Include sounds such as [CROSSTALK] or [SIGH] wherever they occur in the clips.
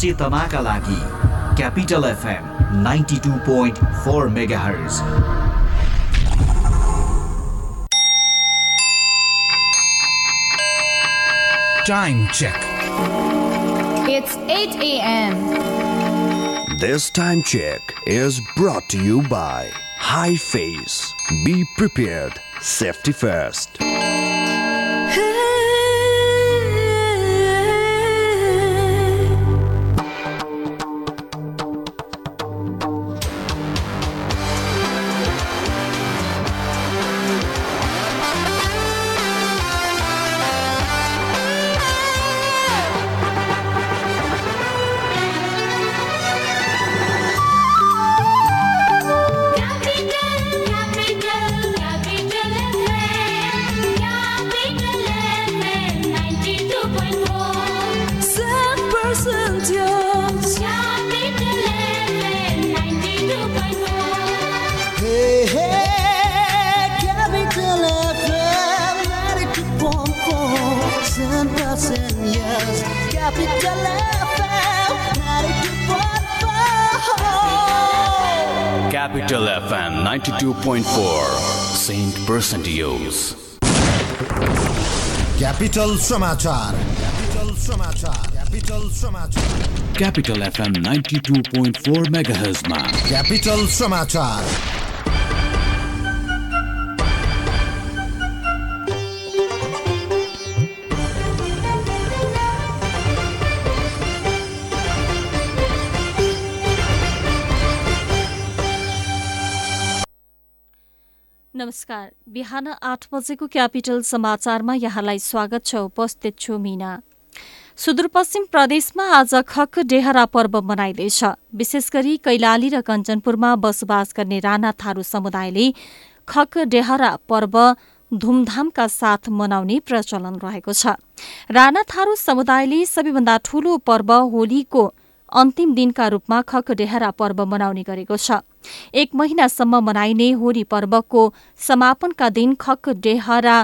सचेतनाका लागि capital FM ninety two point four megahertz Time check. It's 8 a.m. This time check is brought to you by High Face. Be prepared. Safety first. 100% Capital Samachar. Capital Samachar. Capital Samachar. Capital FM 92.4 MHz. Capital Samachar. नमस्कार। बिहान आठ बजेको capital समाचारमा यहाँलाई स्वागत छ। उपस्थित छु मीना। सुदूरपश्चिम प्रदेशमा आज खक डेहरा पर्व मनाइँदैछ। विशेष गरी कैलाली र कञ्चनपुरमा बसोबास गर्ने राणा थारू समुदायले खक डेहरा पर्व धुमधामका साथ मनाउने प्रचलन रहेको छ। राणा थारू समुदायले सबैभन्दा ठूलो पर्व होलीको अन्तिम दिनका रूपमा खक डेहरा पर्व मनाउने गरेको छ। एक महिनासम्म मनाइने होली पर्वको समापनका दिन खक डेहरा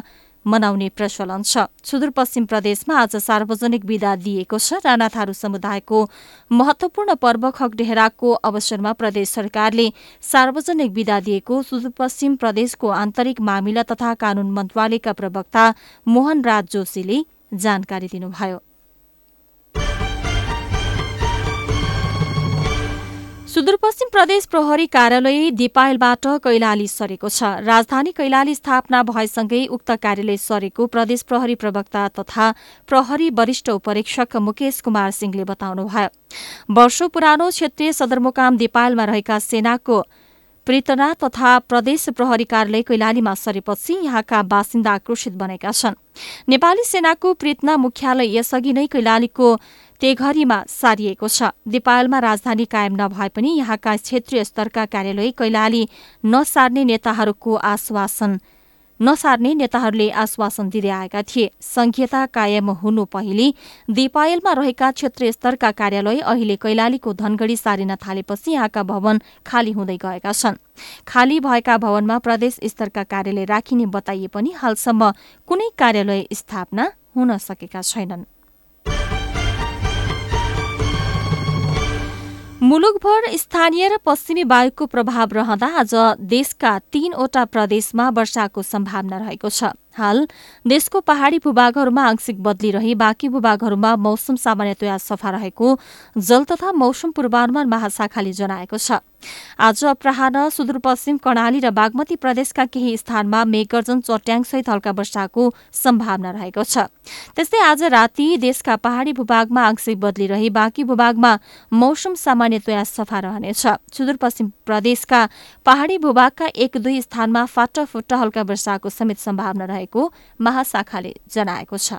मनाउने प्रचलन छ। सुदूरपश्चिम प्रदेशमा आज सार्वजनिक विदा दिएको छ। राणा थारू समुदायको महत्वपूर्ण पर्व खक डेहराको अवसरमा प्रदेश सरकारले सार्वजनिक विदा दिएको सुदूरपश्चिम प्रदेशको आन्तरिक मामिला तथा कानून मन्त्रालयका प्रवक्ता मोहन राज जोशीले जानकारी दिनुभयो। सुदूरपश्चिम प्रदेश प्रहरी कार्यालय दिपायलबाट कैलाली सरेको छ। राजधानी कैलाली स्थापना भएसँगै उक्त कार्यालय सरेको प्रदेश प्रहरी प्रवक्ता तथा प्रहरी वरिष्ठ उपरीक्षक मुकेश कुमार सिंहले बताउनुभयो। वर्षौं पुरानो क्षेत्रीय सदरमुकाम दिपायलमा रहेका सेनाको प्रेतना तथा प्रदेश प्रहरी कार्यालय कैलालीमा सरेपछि यहाँका बासिन्दा आक्रोशित बनेका छन्। नेपाली सेनाको प्रेतना मुख्यालय यसअघि नै कैलालीको तेघरीमा सारिएको छ। दिपायलमा राजधानी कायम नभए पनि यहाँका क्षेत्रीय स्तरका कार्यालय कैलाली नसार्ने नेताहरूको आश्वासन नसार्ने नेताहरूले आश्वासन दिँदै आएका थिए। संघीयता कायम हुनु पहिले दिपायलमा रहेका क्षेत्रीय स्तरका कार्यालय अहिले कैलालीको धनगढ़ी सारिन थालेपछि यहाँका भवन खाली हुँदै गएका छन्। खाली भएका भवनमा प्रदेश स्तरका कार्यालय राखिने बताइए पनि हालसम्म कुनै कार्यालय स्थापना हुन सकेका छैनन्। मुलुकभर स्थानीय र पश्चिमी वायुको प्रभाव रहँदा आज देशका तीनवटा प्रदेशमा वर्षाको सम्भावना रहेको छ। हाल देशको पहाड़ी भूभागहरूमा आंशिक बदली रही बाँकी भूभागहरूमा मौसम सामान्यतया सफा रहेको जल तथा मौसम पूर्वानुमान महाशाखाले जनाएको छ। आज अपराह्न सुदूरपश्चिम कर्णाली र बागमती प्रदेशका केही स्थानमा मेघगर्जन चट्याङसहित हल्का वर्षाको सम्भावना रहेको छ। त्यस्तै आज राति देशका पहाड़ी भूभागमा आंशिक बदली रही बाँकी भूभागमा मौसम सामान्यतया सफा रहनेछ। सुदूरपश्चिम प्रदेशका पहाड़ी भूभागका एक दुई स्थानमा फाटाफुट्टा हल्का वर्षाको समेत सम्भावना रहेको महाशाखाले जनाएको छ।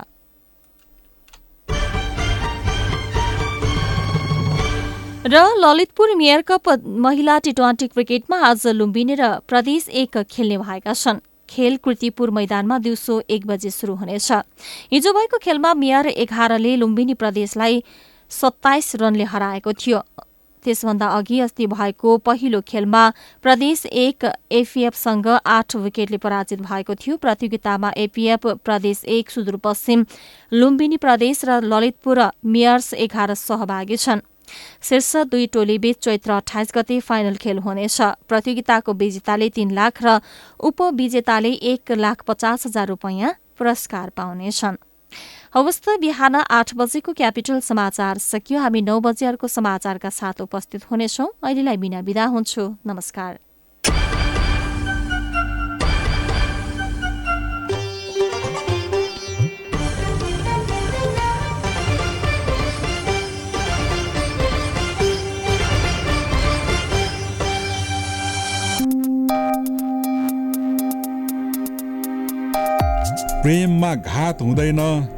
र ललितपुर मेयर कप महिला टी ट्वेन्टी क्रिकेटमा आज लुम्बिनी र प्रदेश एक खेल्ने भएका छन्। खेल कृतिपुर मैदानमा दिउँसो एक बजे शुरू हुनेछ। हिजो भएको खेलमा मेयर एघारले लुम्बिनी प्रदेशलाई सत्ताइस रनले हराएको थियो। त्यसभन्दा अघि अस्ति भएको पहिलो खेलमा प्रदेश एक एफिएफसँग आठ विकेटले पराजित भएको थियो। प्रतियोगितामा एपीएफ प्रदेश एक सुदूरपश्चिम लुम्बिनी प्रदेश र ललितपुर मेयर्स एघार सहभागी छन्। शीर्ष दुई टोलीबीच चैत्र अठाइस गते फाइनल खेल हुनेछ। प्रतियोगिताको विजेताले तीन लाख र उपविजेताले एक लाख पचास हजार रुपियाँ पुरस्कार पाउनेछन्। हवस् त बिहान आठ बजेको क्यापिटल समाचार सकियो। हामी नौ बजे अर्को समाचारका साथ उपस्थित हुनेछौँ। अहिलेलाई बिना बिदा हुन्छु। नमस्कार। प्रेममा घात हुँदैन।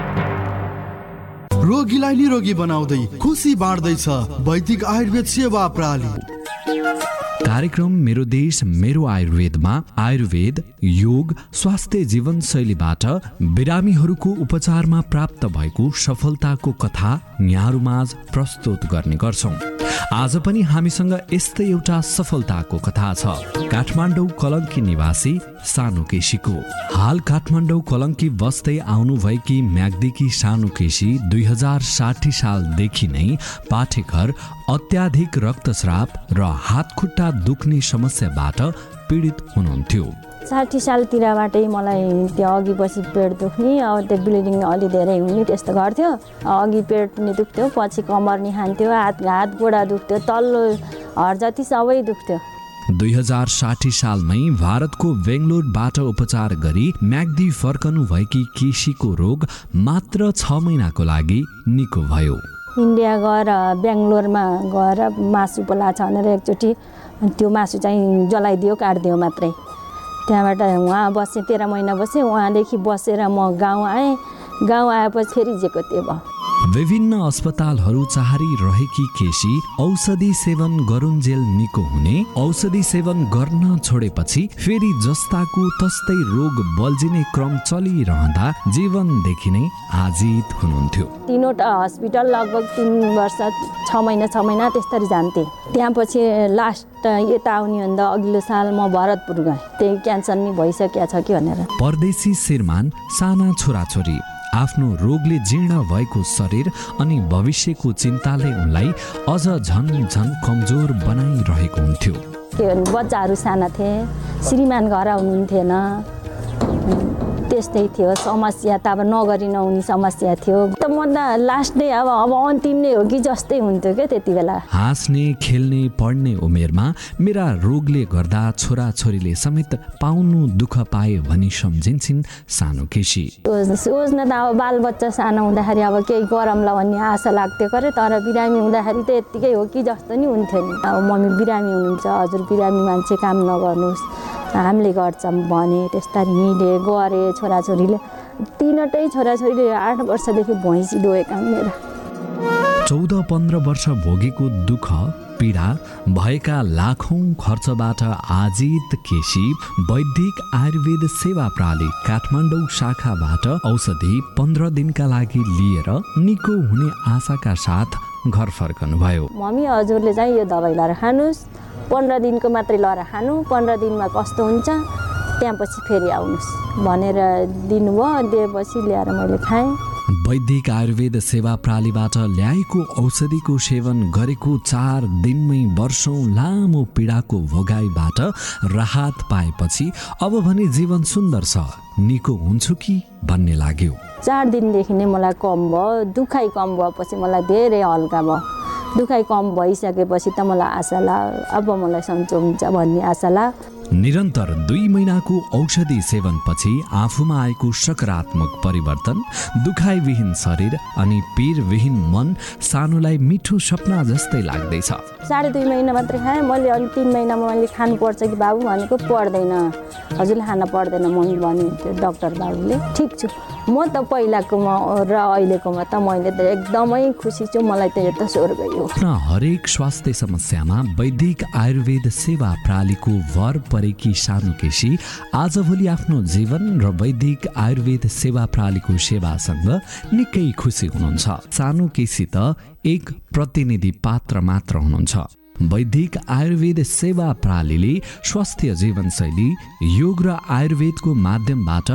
रोगीलाई निरोगी बनाउँदै खुसी बाँड्दैछ वैदिक आयुर्वेद सेवा प्रणाली कार्यक्रम मेरो देश मेरो आयुर्वेदमा आयुर्वेद योग स्वास्थ्य जीवनशैलीबाट बिरामीहरूको उपचारमा प्राप्त भएको सफलताको कथा यहाँहरूमाझ प्रस्तुत गर्ने गर्छौँ। आज पनि हामीसँग यस्तै एउटा सफलताको कथा छ। काठमाडौँ कलङ्की निवासी सानो केसीको। हाल काठमाडौँ कलङ्की बस्दै आउनुभएकी म्याग्दीकी सानो केसी दुई हजार साठी सालदेखि नै पाठेघर अत्याधिक रक्तस्राव र हातखुट्टा दुख्ने समस्याबाट पीडित हुनुहुन्थ्यो। साठी सालतिरबाटै मलाई त्यो अघि पछि पेट दुख्ने अब त्यो ब्लिडिङ अलि धेरै हुने त्यस्तो गर्थ्यो। अघि पेट नि दुख्थ्यो पछि कम्मर नि खान्थ्यो हात हात गोडा दुख्थ्यो तल्लो हर जति सबै दुख्थ्यो। दुई हजार साठी सालमै भारतको बेङ्गलोरबाट उपचार गरी म्याग्दी फर्कनु भएकी केसीको रोग मात्र छ महिनाको लागि निको भयो। इन्डिया गएर बेङ्गलोरमा गएर मासु पोला भनेर एकचोटि त्यो मासु चाहिँ जलाइदियो काटिदियो मात्रै। त्यहाँबाट उहाँ बसेँ तेह्र महिना बसेँ उहाँदेखि बसेर म गाउँ आएँ। गाउँ आएपछि फेरि जेको त्यो भयो। विभिन्न अस्पतालहरू चाहरी रहेकी केसी औषधि सेवन गरुन्जेल निको हुने औषधि सेवन गर्न छोडेपछि फेरि जस्ताको तस्तै रोग बल्झिने क्रम चलिरहँदा जीवनदेखि नै आजित हुनुहुन्थ्यो। तिनवटा हस्पिटल लगभग तिन वर्ष छ महिना छ महिना त्यसरी जान्थेँ। त्यहाँ पछि लास्ट यता आउने भन्दा अघिल्लो साल म भरतपुर गएँ। त्यही क्यान्सर नि भइसकेको छ कि भनेर। परदेशी श्रीमान साना छोराछोरी आफ्नो रोगले जीर्ण भएको शरीर अनि भविष्यको चिन्ताले उनलाई अझ झन झन कमजोर बनाइरहेको हुन्थ्यो। के भने बच्चाहरू साना थिए श्रीमान घर आउनुहुन्थेन। त्यस्तै थियो। समस्या त अब नगरी नहुने समस्या थियो। त म त लास्ट नै अब अब अन्तिम नै हो कि जस्तै हुन्थ्यो क्या त्यति बेला। हाँस्ने खेल्ने पढ्ने उमेरमा मेरा रोगले गर्दा छोराछोरीले समेत पाउनु दुःख पाए भनी सम्झिन्छन् सानो केसी। सोच्न त अब बालबच्चा सानो हुँदाखेरि अब केही गरमला भन्ने आशा लाग्थ्यो करे तर बिरामी हुँदाखेरि त यत्तिकै हो कि जस्तो नि हुन्थ्यो नि। अब मम्मी बिरामी हुनुहुन्छ हजुर बिरामी मान्छे काम नगर्नुहोस्। हामीले गर्छौँ भने त्यस्तरी हिँडे गरे छोराछोरीले। तिनवटै छोराछोरीले आठ वर्षदेखि भैँसी डोएका मेरा चौध पन्ध्र वर्ष भोगेको दुःख पीडा भएका लाखौँ खर्चबाट आजित केसी वैदिक आयुर्वेद सेवा प्रणाली काठमाडौँ शाखाबाट औषधि पन्ध्र दिनका लागि लिएर निको हुने आशाका साथ घर फर्कनुभयो। मम्मी हजुरले चाहिँ यो दबाई लगाएर खानुहोस्। पन्ध्र दिनको मात्रै लगाएर खानु पन्ध्र दिनमा कस्तो हुन्छ त्यहाँ पछि फेरि आउनुहोस् भनेर दिनुभयो दिएपछि ल्याएर मैले खाएँ। वैदिक आयुर्वेद सेवा प्रणालीबाट ल्याएको औषधिको सेवन गरेको चार दिनमै वर्षौँ लामो पीडाको भोगाईबाट राहत पाएपछि अब भने जीवन सुन्दर छ। निको हुन्छु कि भन्ने लाग्यो। चार दिनदेखि नै मलाई कम भयो दुखाइ कम भएपछि मलाई धेरै हल्का भयो। दुखाइ कम भइसकेपछि त मलाई आशा लाग्यो अब मलाई सन्चो हुन्छ भन्ने आशा लाग्यो निरन्तर दुई महिनाको औषधि सेवनपछि आफूमा आएको सकारात्मक परिवर्तन दुखाइविहीन शरीर अनि पीरविहीन मन सानोलाई मिठो सपना जस्तै लाग्दैछ। साढे दुई महिना मात्रै खाएँ मैले अनि तिन महिनामा मैले खानुपर्छ कि बाबु भनेको पर्दैन। हजुरले खान पर्दैन मम्मी भन्नुहुन्थ्यो डक्टर बाबुले। ठिक छु। म त पहिलाकोमा र अहिलेकोमा त मैले त एकदमै खुसी छु मलाई त यो त स्वर्ग हरेक स्वास्थ्य समस्यामा वैदिक आयुर्वेद सेवा प्रणालीको भर परेकी सानो केसी आजभोलि आफ्नो जीवन र वैदिक आयुर्वेद सेवा प्रणालीको सेवासँग निकै खुसी हुनुहुन्छ। सानो केसी त एक प्रतिनिधि पात्र मात्र हुनुहुन्छ। वैदिक आयुर्वेद सेवा प्रणालीले स्वास्थ्य जीवनशैली योग र आयुर्वेदको माध्यमबाट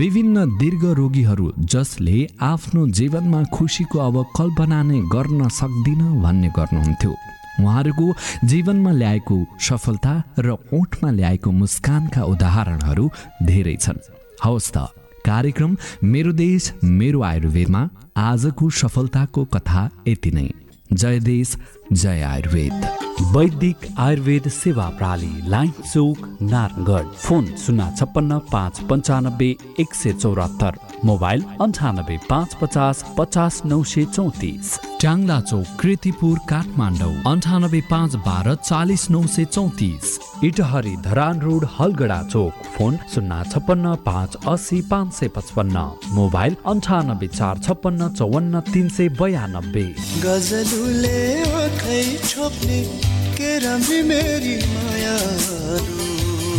विभिन्न दीर्घ रोगीहरू जसले आफ्नो जीवनमा खुसीको अब कल्पना नै गर्न सक्दिन भन्ने गर्नुहुन्थ्यो। उहाँहरूको जीवनमा ल्याएको सफलता र ओठमा ल्याएको मुस्कानका उदाहरणहरू धेरै छन्। हवस् त कार्यक्रम मेरो देश मेरो आयुर्वेदमा आजको सफलताको कथा यति नै। जय देश जय आयुर्वेद। वैदिक आयुर्वेद सेवा प्रणाली लाइन चौक नारायणगढ। फोन शून्य छप्पन्न पाँच पन्चानब्बे एक सय चौरात्तर। मोबाइल अन्ठानब्बे पाँच पचास पचास नौ सय चौतिस। ट्याङ्ला चौक कृतिपुर काठमाडौँ अन्ठानब्बे पाँच बाह्र चालिस नौ सय चौतिस। इटहरी धरान रोड हलगडा चोक। फोन शून्य छप्पन्न पाँच असी पाँच सय पचपन्न। मोबाइल अन्ठानब्बे चार छप्पन्न चौवन्न तिन सय बयानब्बे।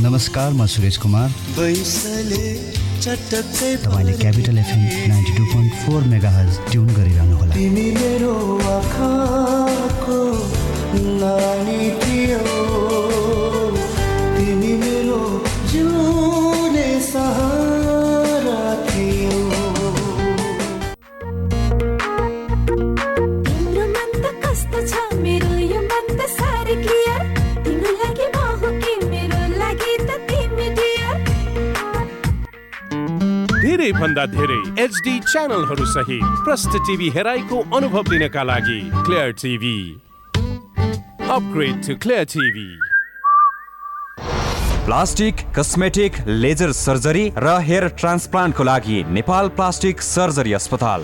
नमस्कार म सुरेश कुमार। तपाईँले Capital FM ninety two point four megahertz tune मेरो आँखाको नानी थियो भन्दा धेरै एचडी च्यानलहरू सहित प्रष्ट टिभी हेराइको अनुभव लिनका लागि clear TV upgrade to clear TV plastic cosmetic laser surgery र हेयर ट्रान्सप्लान्टको लागि नेपाल प्लास्टिक सर्जरी अस्पताल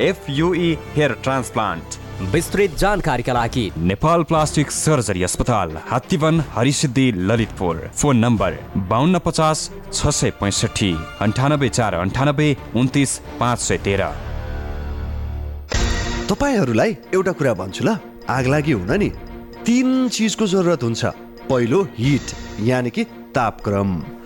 एफयुई हेयर ट्रान्सप्लान्ट विस्तृत जानकारीका लागि नेपाल प्लास्टिक सर्जरी अस्पताल हात्तीवन हरिसिद्धि ललितपुर। फोन नम्बर बाहन्न पचास छ सय पैँसठी अन्ठानब्बे चार अन्ठानब्बे उन्तिस पाँच सय तेह्र। तपाईँहरूलाई एउटा कुरा भन्छु ल। आग लागि हुन नि। तिन चिजको जरुरत हुन्छ। पहिलो हिट यानि कि तापक्रम।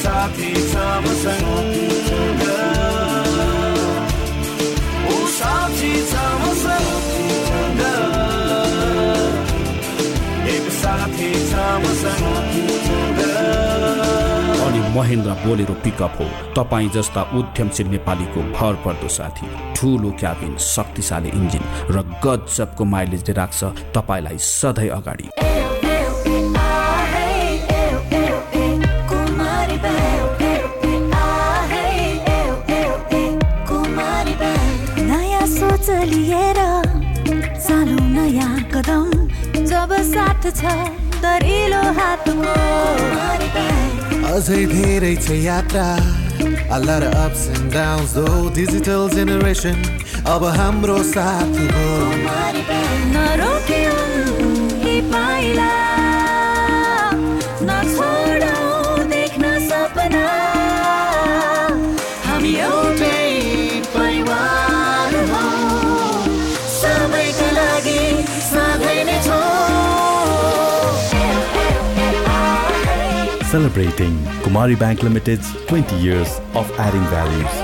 साथी छ मसँग साथी छ मसँग एक साथी छ मसँग अनि महेन्द्र बोलेरो पिकअप हो। तपाईँ जस्ता उद्यमशील नेपालीको भर पर्दो साथी ठुलो क्याबिन शक्तिशाली इन्जिन र गजबको माइलेजले राख्छ तपाईँलाई सधैँ अगाडि। लिएर चालु नयाँ कदम जब साथ छ दरिलो हातको। अझै धेरै छ यात्रा A lot of ups and downs though Digital generation अब हाम्रो साथ हो। नरोक्यौ Celebrating Kumari Bank Limited's 20 years of adding values.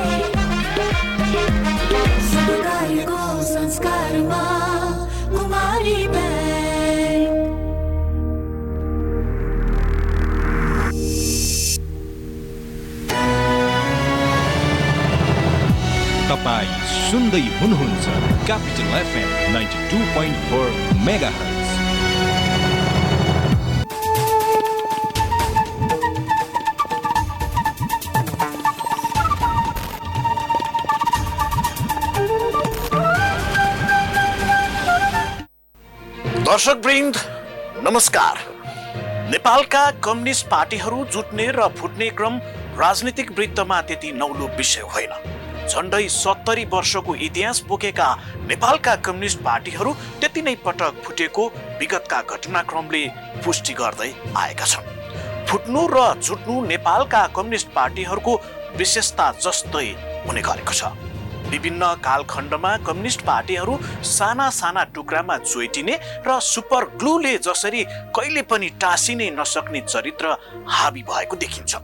तपाईँ सुन्दै हुनुहुन्छ Capital FM ninety two point four mega दर्शकवृन्द नमस्कार। नेपालका कम्युनिस्ट पार्टीहरू जुट्ने र फुट्ने क्रम राजनीतिक वृत्तमा त्यति नौलो विषय होइन। झन्डै सत्तरी वर्षको इतिहास बोकेका नेपालका कम्युनिस्ट पार्टीहरू त्यति नै पटक फुटेको विगतका घटनाक्रमले पुष्टि गर्दै आएका छन्। फुट्नु र जुट्नु नेपालका कम्युनिस्ट पार्टीहरूको विशेषता जस्तै हुने गरेको छ। विभिन्न कालखण्डमा कम्युनिस्ट पार्टीहरू साना साना टुक्रामा चोइटिने र सुपर ग्लूले जसरी कहिले पनि टाँसिनै नसक्ने चरित्र हाबी भएको देखिन्छ।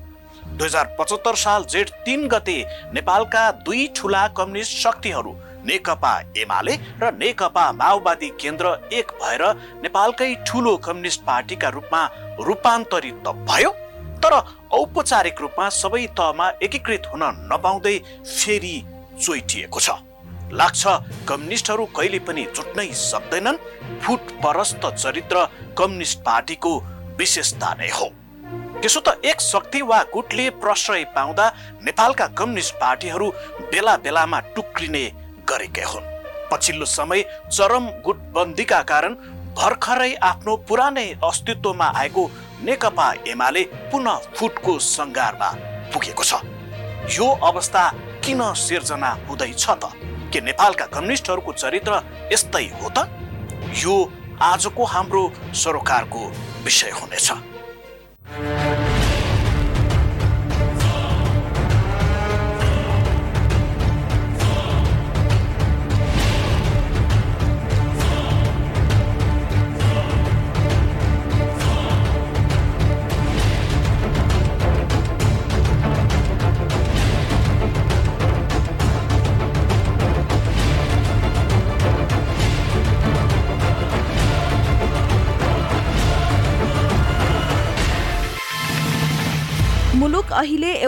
दुई हजार पचहत्तर साल जेठ तिन गते नेपालका दुई ठुला कम्युनिस्ट शक्तिहरू नेकपा एमाले र नेकपा माओवादी केन्द्र एक भएर नेपालकै ठुलो कम्युनिस्ट पार्टीका रूपमा रूपान्तरित त भयो तर औपचारिक रूपमा सबै तहमा एकीकृत हुन नपाउँदै फेरि चोइटिएको छ। लाग्छ कम्युनिस्टहरू कहिले पनि जुट्नै सक्दैनन्। फुट परस्त चरित्र कम्युनिस्ट पार्टीको विशेषता नै हो। त्यसो त एक शक्ति वा गुटले प्रश्रय पाउँदा नेपालका कम्युनिस्ट पार्टीहरू बेला बेलामा टुक्रिने गरेकै हुन्। पछिल्लो समय चरम गुटबन्दीका कारण भर्खरै आफ्नो पुरानै अस्तित्वमा आएको नेकपा एमाले पुनः फुटको सङ्घारमा पुगेको छ। यो अवस्था किन सिर्जना हुँदैछ त? के नेपालका कम्युनिस्टहरूको चरित्र यस्तै हो त? यो आजको हाम्रो सरोकारको विषय हुनेछ।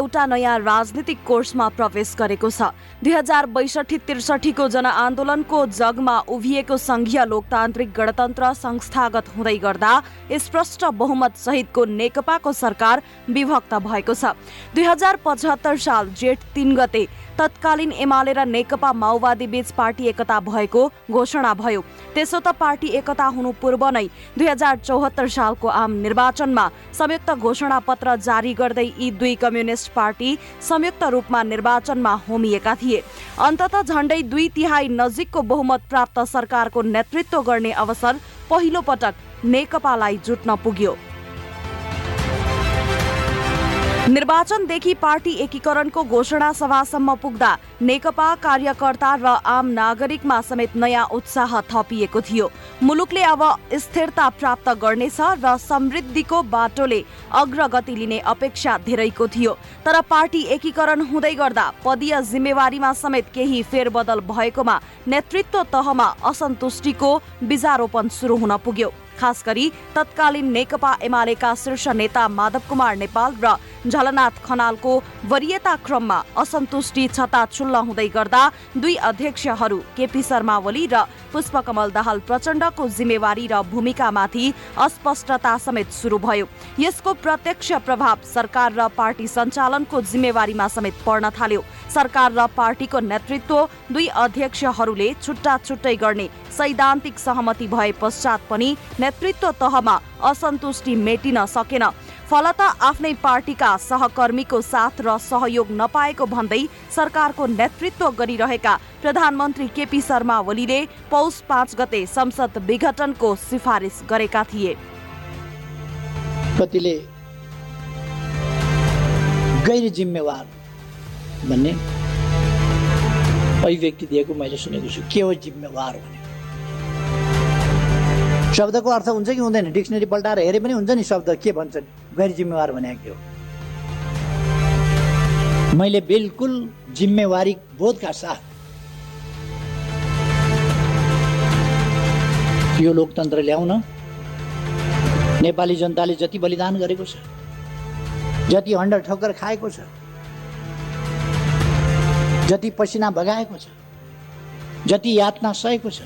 एउटा नयाँ राजनीतिक कोर्समा प्रवेश गरेको छ। दुई हजार बैसठी त्रिसठीको जनआन्दोलनको जगमा उभिएको संघीय लोकतान्त्रिक गणतन्त्र संस्थागत हुँदै गर्दा स्पष्ट बहुमत सहितको नेकपाको सरकार विभक्त भएको छ। दुई हजार पचहत्तर साल जेठ तिन गते तत्कालीन एमाले र नेकपा माओवादी बीच पार्टी एकता भएको घोषणा भयो। त्यसो त पार्टी एकता हुनु पूर्व नै दुई हजार चौहत्तर सालको आम निर्वाचनमा संयुक्त घोषणा पत्र जारी गर्दै यी दुई कम्युनिस्ट पार्टी संयुक्त रूपमा निर्वाचनमा होमिएका थिए। अन्तत झण्डै दुई तिहाई नजिकको बहुमत प्राप्त सरकारको नेतृत्व गर्ने अवसर पहिलो पटक नेकपालाई जुट्न पुग्यो। निर्वाचनदेखि पार्टी एकीकरणको घोषणा सभासम्म पुग्दा नेकपा कार्यकर्ता र आम नागरिकमा समेत नयाँ उत्साह थपिएको थियो। मुलुकले अब स्थिरता प्राप्त गर्नेछ र समृद्धिको बाटोले अग्रगति लिने अपेक्षा धेरैको थियो। तर पार्टी एकीकरण हुँदै गर्दा पदीय जिम्मेवारीमा समेत केही फेरबदल भएकोमा नेतृत्व तहमा असन्तुष्टिको बीजारोपण सुरु हुन पुग्यो। खास गरी तत्कालीन नेकपा एमालेका शीर्ष नेता माधव कुमार नेपाल र झलनाथ खनालको वरियता क्रममा असन्तुष्टि छताछुल्ल हुँदै गर्दा दुई अध्यक्षहरू केपी शर्मा ओली र पुष्पकमल दाहाल प्रचण्डको जिम्मेवारी र भूमिकामाथि अस्पष्टता समेत सुरु भयो। यसको प्रत्यक्ष प्रभाव सरकार र पार्टी सञ्चालनको जिम्मेवारीमा समेत पर्न थाल्यो। सरकार र पार्टीको नेतृत्व दुई अध्यक्षहरूले छुट्टा छुट्टै गर्ने सैद्धान्तिक सहमति भए पश्चात पनि नेतृत्व तहमा असन्तुष्टि मेटिन सकेन। फलत आफ्नै पार्टीका सहकर्मीको साथ र सहयोग नपाएको भन्दै सरकारको नेतृत्व गरिरहेका प्रधानमन्त्री केपी शर्मा ओलीले पौष पाँच गते संसद विघटनको सिफारिस गरेका थिए। कतिले गैर भन्ने अभिव्यक्ति दिएको मैले सुनेको छु। के हो जिम्मेवार शब्दको अर्थ हुन्छ कि हुँदैन? डिक्सनरी पल्टाएर हेरे पनि हुन्छ नि शब्द। के भन्छन्? गैर जिम्मेवार भने के हो? मैले बिल्कुल जिम्मेवारी बोधका साथ यो लोकतन्त्र ल्याउन नेपाली जनताले जति बलिदान गरेको छ जति हन्डर ठोक्कर खाएको छ जति पसिना बगाएको छ जति यातना सहेको छ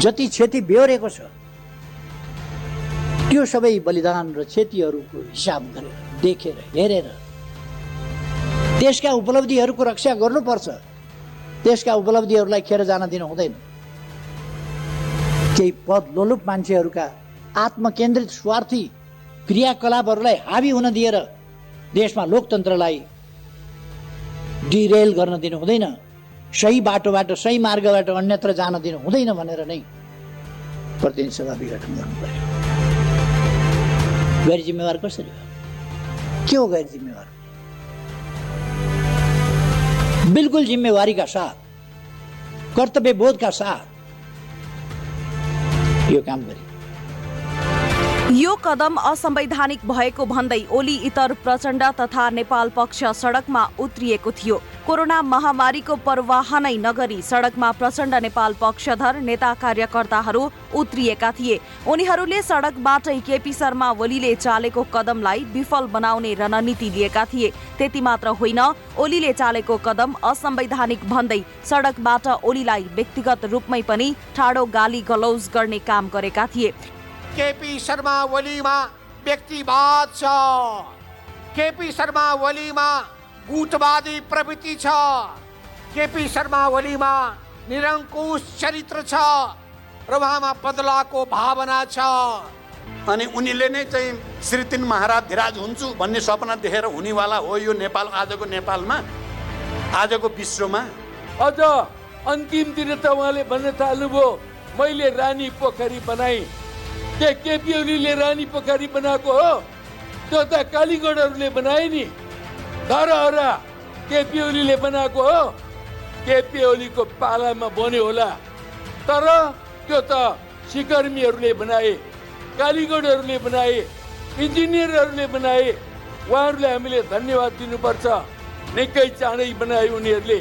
जति क्षति बेहोरेको छ त्यो सबै बलिदान र क्षतिहरूको हिसाब गरेर देखेर हेरेर देशका उपलब्धिहरूको रक्षा गर्नुपर्छ। देशका उपलब्धिहरूलाई खेर जान दिनु हुँदैन। केही पद लोलुप मान्छेहरूका आत्मकेन्द्रित स्वार्थी क्रियाकलापहरूलाई हावी हुन दिएर देशमा लोकतन्त्रलाई डिरेल गर्न दिनु हुँदैन। सही बाटोबाट सही मार्गबाट अन्यत्र जान दिनु हुँदैन भनेर नै प्रतिनिधि सभा विघटन गर्नु पर्यो गैर जिम्मेवार कसरी हो? के हो गैर जिम्मेवार बिल्कुल जिम्मेवारीका साथ कर्तव्य बोधका साथ यो काम गरे यो कदम असंवैधानिक भएको भन्दै ओली इतर प्रचण्ड तथा नेपाल पक्ष सडकमा उत्रिएको थियो। कोरोना महामारीको पर्वाह नै नगरी सडकमा प्रचण्ड नेपाल पक्षधर नेता कार्यकर्ताहरू उत्रिएका थिए। उनीहरूले सडकबाटै केपी शर्मा ओलीले चालेको कदमलाई विफल बनाउने रणनीति लिएका थिए। त्यति मात्र होइन ओलीले चालेको कदम असंवैधानिक भन्दै सडकबाट ओलीलाई व्यक्तिगत रूपमै पनि ठाडो गाली गलौज गर्ने काम गरेका थिए। केपी शर्मा ओलीमा व्यक्तिवाद छ केपी शर्मा ओलीमा गुटवादी प्रवृत्ति छ। केपी शर्मा ओलीमा निरङ्कुश चरित्र छ र उहाँमा बदलाको भावना छ। अनि उनीले नै चाहिँ श्री तिन महाराज धिराज हुन्छु भन्ने सपना देखेर हुनेवाला हो यो नेपाल आजको नेपालमा आजको विश्वमा। अझ अन्तिमतिर त उहाँले भन्न थाल्नुभयो मैले रानी पोखरी बनाएँ के केपी ओलीले रानी पोखरी बनाएको हो त्यो त कालीगढहरूले बनाए नि धरहरा केपी ओलीले बनाएको हो केपी ओलीको पालामा बन्यो होला तर त्यो त सिकर्मीहरूले बनाए कालीगढहरूले बनाए इन्जिनियरहरूले बनाए उहाँहरूलाई हामीले धन्यवाद दिनुपर्छ निकै चाँडै बनाए उनीहरूले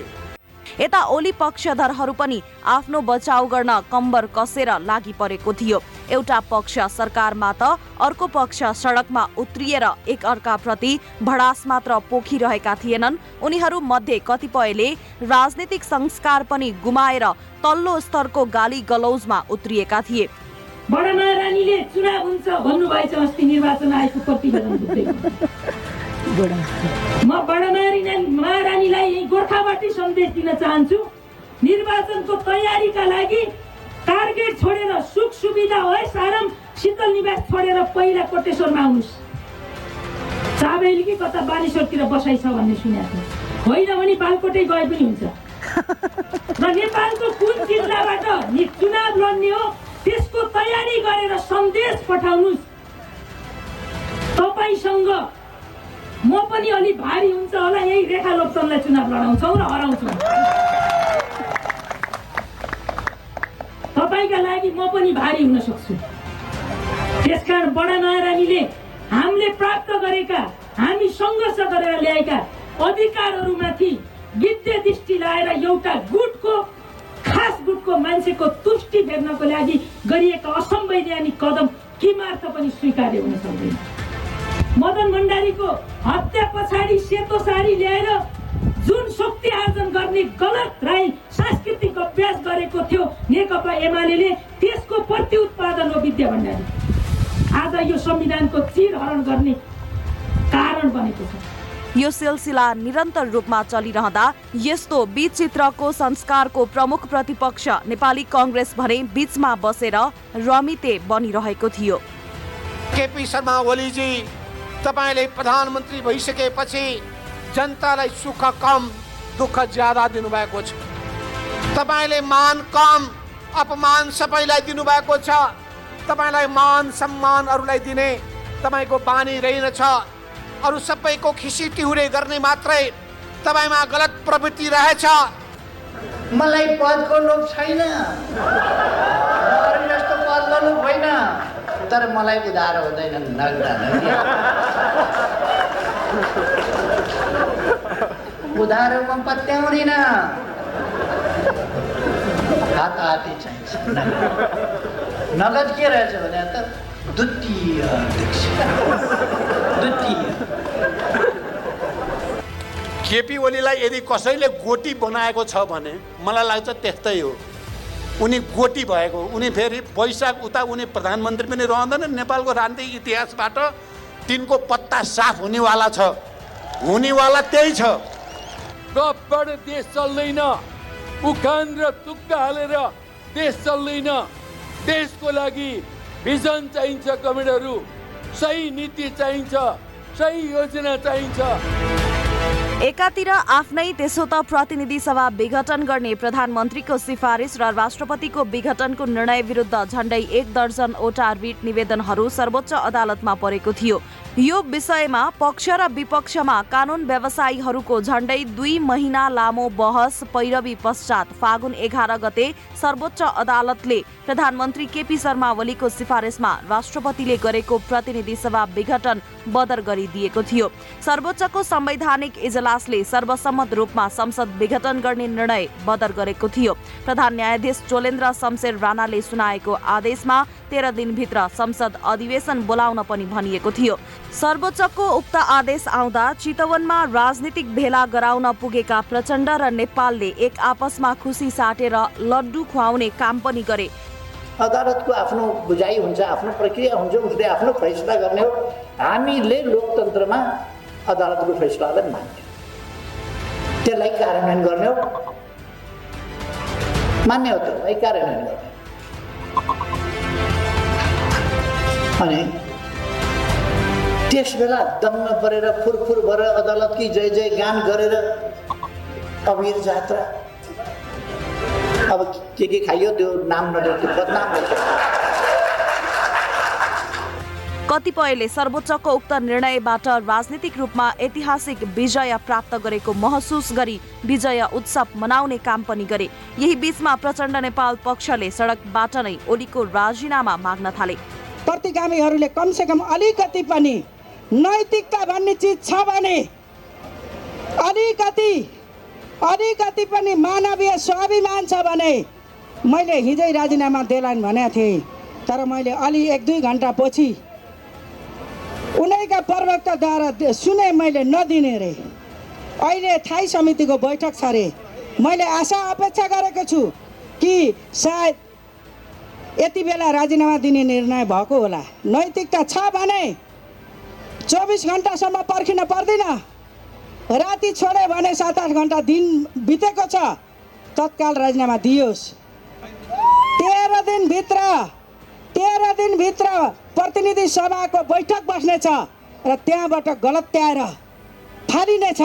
यता ओली पक्षधरहरू पनि आफ्नो बचाउ गर्न कम्बर कसेर लागि परेको थियो। एउटा पक्ष सरकारमा त अर्को पक्ष सडकमा उत्रिएर एक अर्काप्रति भडास मात्र पोखिरहेका थिएनन्। उनीहरू मध्ये कतिपयले राजनीतिक संस्कार पनि गुमाएर तल्लो स्तरको गाली गलौजमा उत्रिएका थिए। बडा महारानीले चुनाव हुन्छ भन्नुभएछ अस्ति निर्वाचन आयोगको प्रतिवेदन [LAUGHS] म बडा महारानी महारानीलाई गोर्खाबाटै सन्देश दिन चाहन्छु। निर्वाचनको तयारीका लागि टार्गेट छोडेर सुख सुविधा है सारम शीतल निवास छोडेर पहिला कोटेश्वरमा आउनुहोस्। चाबेली कि कता बानेश्वरतिर बसाइ छ भन्ने सुनेको थिएँ। होइन भने बालकोटै गए पनि हुन्छ। र नेपालको कुन जिल्लाबाट चुनाव लड्ने हो त्यसको तयारी गरेर सन्देश पठाउनुहोस्। तपाईँसँग म पनि अलिक भारी हुन्छ होला यही रेखा लोकसनलाई चुनाव लडाउँछौँ र हराउँछौँ। तपाईँका लागि म पनि भारी हुन सक्छु। त्यसकारण बडा महारानीले हामीले प्राप्त गरेका हामी सङ्घर्ष गरेर ल्याएका अधिकारहरूमाथि विद्या दृष्टि लाएर एउटा गुटको खास गुटको मान्छेको तुष्टि फेर्नको लागि गरिएका असंवैधानिक कदम केमार्थ पनि स्वीकार्य हुन सक्दैन। मदन भण्डारीको हत्या पछाडि सेतो साडी ल्याएर जुन शक्ति आर्जन गर्ने गलत राई सांस्कृतिक अभ्यास गरेको थियो नेकपा एमाले त्यसको प्रति उत्पादन हो विद्या भण्डारी। आज यो संविधानको चिरहरण गर्ने कारण बनेको छ। यो सिलसिला निरन्तर रूपमा चलिरहँदा यस्तो विचित्रको संस्कारको प्रमुख प्रतिपक्ष नेपाली कङ्ग्रेस भने बीचमा बसेर रमिते बनिरहेको थियो। केपी शर्मा ओलीजी तपाईँले प्रधानमन्त्री भइसकेपछि जनतालाई सुख कम, दुःख ज़्यादा दिनुभएको छ तपाईँले मान कम, अपमान सबैलाई दिनुभएको छ। तपाईँलाई मान सम्मान अरूलाई दिने तपाईँको बानी रहेनछ अरू सबैको खिसी टिहुरे गर्ने मात्रै तपाईँमा गलत प्रवृत्ति रहेछ मलाई पदको लोभ छैन। जस्तो पदको लोभ होइन। तर मलाई उधार हुँदैन नगदा उधारोमा पत्याउँदिन हात हाती चाहिन्छ। नगद। के रहेछ भने त द्वितीय द्वितीय केपी ओलीलाई यदि कसैले गोटी बनाएको छ भने मलाई लाग्छ त्यस्तै हो। उनी गोटी भएको उनी फेरि वैशाख उता उनी प्रधानमन्त्री पनि रहँदैन। नेपालको राजनीतिक इतिहासबाट तिनको पत्ता साफ हुनेवाला छ। हुनेवाला त्यही छ। गफबाट देश चल्दैन। उखान र तुक्का हालेर देश चल्दैन। देशको लागि भिजन चाहिन्छ कमेडहरू सही नीति चाहिन्छ। सही योजना चाहिन्छ। एकातिर आफ्नै त्यसो त प्रतिनिधि सभा विघटन गर्ने प्रधानमन्त्रीको सिफारिस र राष्ट्रपतिको विघटनको निर्णय विरुद्ध झण्डै एक दर्जनवटा रिट निवेदनहरू सर्वोच्च अदालतमा परेको थियो। यो विषयमा पक्ष र विपक्षमा कानुन व्यवसायीहरूको झण्डै दुई महिना लामो बहस पैरवी पश्चात फागुन एघार गते सर्वोच्च अदालतले प्रधानमन्त्री केपी शर्मा ओलीको सिफारिसमा राष्ट्रपतिले गरेको प्रतिनिधि सभा विघटन बदर गरिदिएको थियो। सर्वोच्चको संवैधानिक इजलासले सर्वसम्मत रूपमा संसद विघटन गर्ने निर्णय बदर गरेको थियो। प्रधान न्यायाधीश चोलेन्द्र शमशेर राणाले सुनाएको आदेशमा तेह्र दिनभित्र संसद अधिवेशन बोलाउन पनि भनिएको थियो। सर्वोच्चको उक्त आदेश आउँदा चितवनमा राजनीतिक भेला गराउन पुगेका प्रचण्ड र नेपालले एक आपसमा खुसी साटेर लड्डु खुवाउने काम पनि गरे। अदालतको आफ्नो बुझाइ हुन्छ आफ्नो प्रक्रिया हुन्छ उसले आफ्नो फैसला गर्ने हो। हामीले लोकतन्त्रमा अदालतको फैसलालाई मान्यौँ। त्यसलाई कार्यान्वयन गर्ने हो। मान्य हो त्यसलाई कार्यान्वयन गर्ने अनि त्यस बेला दङ्ग परेर फुरफुर भएर अदालतकी जय जय गान गरेर अबिर जात्रा। अब के के खाइयो त्यो नाम त्यो बदनाम कतिपयले सर्वोच्चको उक्त निर्णयबाट राजनीतिक रूपमा ऐतिहासिक विजय प्राप्त गरेको महसुस गरी विजय उत्सव मनाउने काम पनि गरे। यही बीचमा प्रचण्ड नेपाल पक्षले सडकबाट नै ओलीको राजीनामा माग्न थाले। प्रतिगामीहरूले कमसेकम अलिकति पनि नैतिकता भन्ने चिज छ भने अलिकति अलिकति पनि मानवीय स्वाभिमान छ भने मैले हिजै राजीनामा देलान् भनेको थिएँ। तर मैले अलि एक दुई घन्टा पछि उनैका प्रवक्ताद्वारा सुने मैले नदिने रे। अहिले थाई समितिको बैठक छ अरे मैले आशा अपेक्षा गरेको छु कि सायद यति बेला राजीनामा दिने निर्णय भएको होला। नैतिकता छ भने चौबिस घन्टासम्म पर्खिन पर्दैन। राति छोड्यो भने सात आठ घन्टा दिन बितेको छ। तत्काल राजीनामा दियोस्। तेह्र दिनभित्र तेह्र दिनभित्र प्रतिनिधि सभाको बैठक बस्नेछ र त्यहाँबाट गलत्याएर फालिनेछ।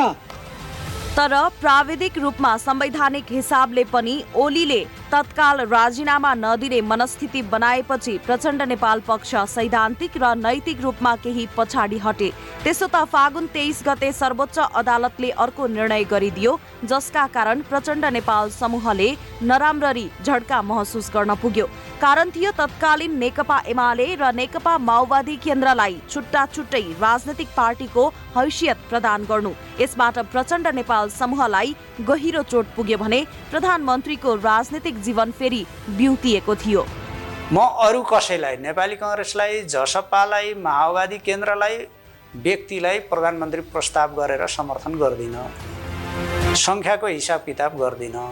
तर प्राविधिक रूपमा संवैधानिक हिसाबले पनि ओलीले तत्काल राजीनामा नदिने मनस्थिति बनाएपछि प्रचण्ड नेपाल पक्ष सैद्धान्तिक र नैतिक रूपमा केही पछाडि हटे। त्यसो त फागुन तेइस गते सर्वोच्च अदालतले अर्को निर्णय गरिदियो जसका कारण प्रचण्ड नेपाल समूहले नराम्ररी झड्का महसुस गर्न पुग्यो। कारण थियो तत्कालीन नेकपा एमाले र नेकपा माओवादी केन्द्रलाई छुट्टा छुट्टै राजनैतिक पार्टीको हैसियत प्रदान गर्नु। यसबाट प्रचण्ड नेपाल समूहलाई गहिरो चोट पुग्यो भने प्रधानमन्त्रीको राजनीतिक जीवन फेरि बिउतिएको थियो। म अरू कसैलाई नेपाली कङ्ग्रेसलाई जसपालाई माओवादी केन्द्रलाई व्यक्तिलाई प्रधानमन्त्री प्रस्ताव गरेर समर्थन गर्दिनँ। सङ्ख्याको हिसाब किताब गर्दिनँ।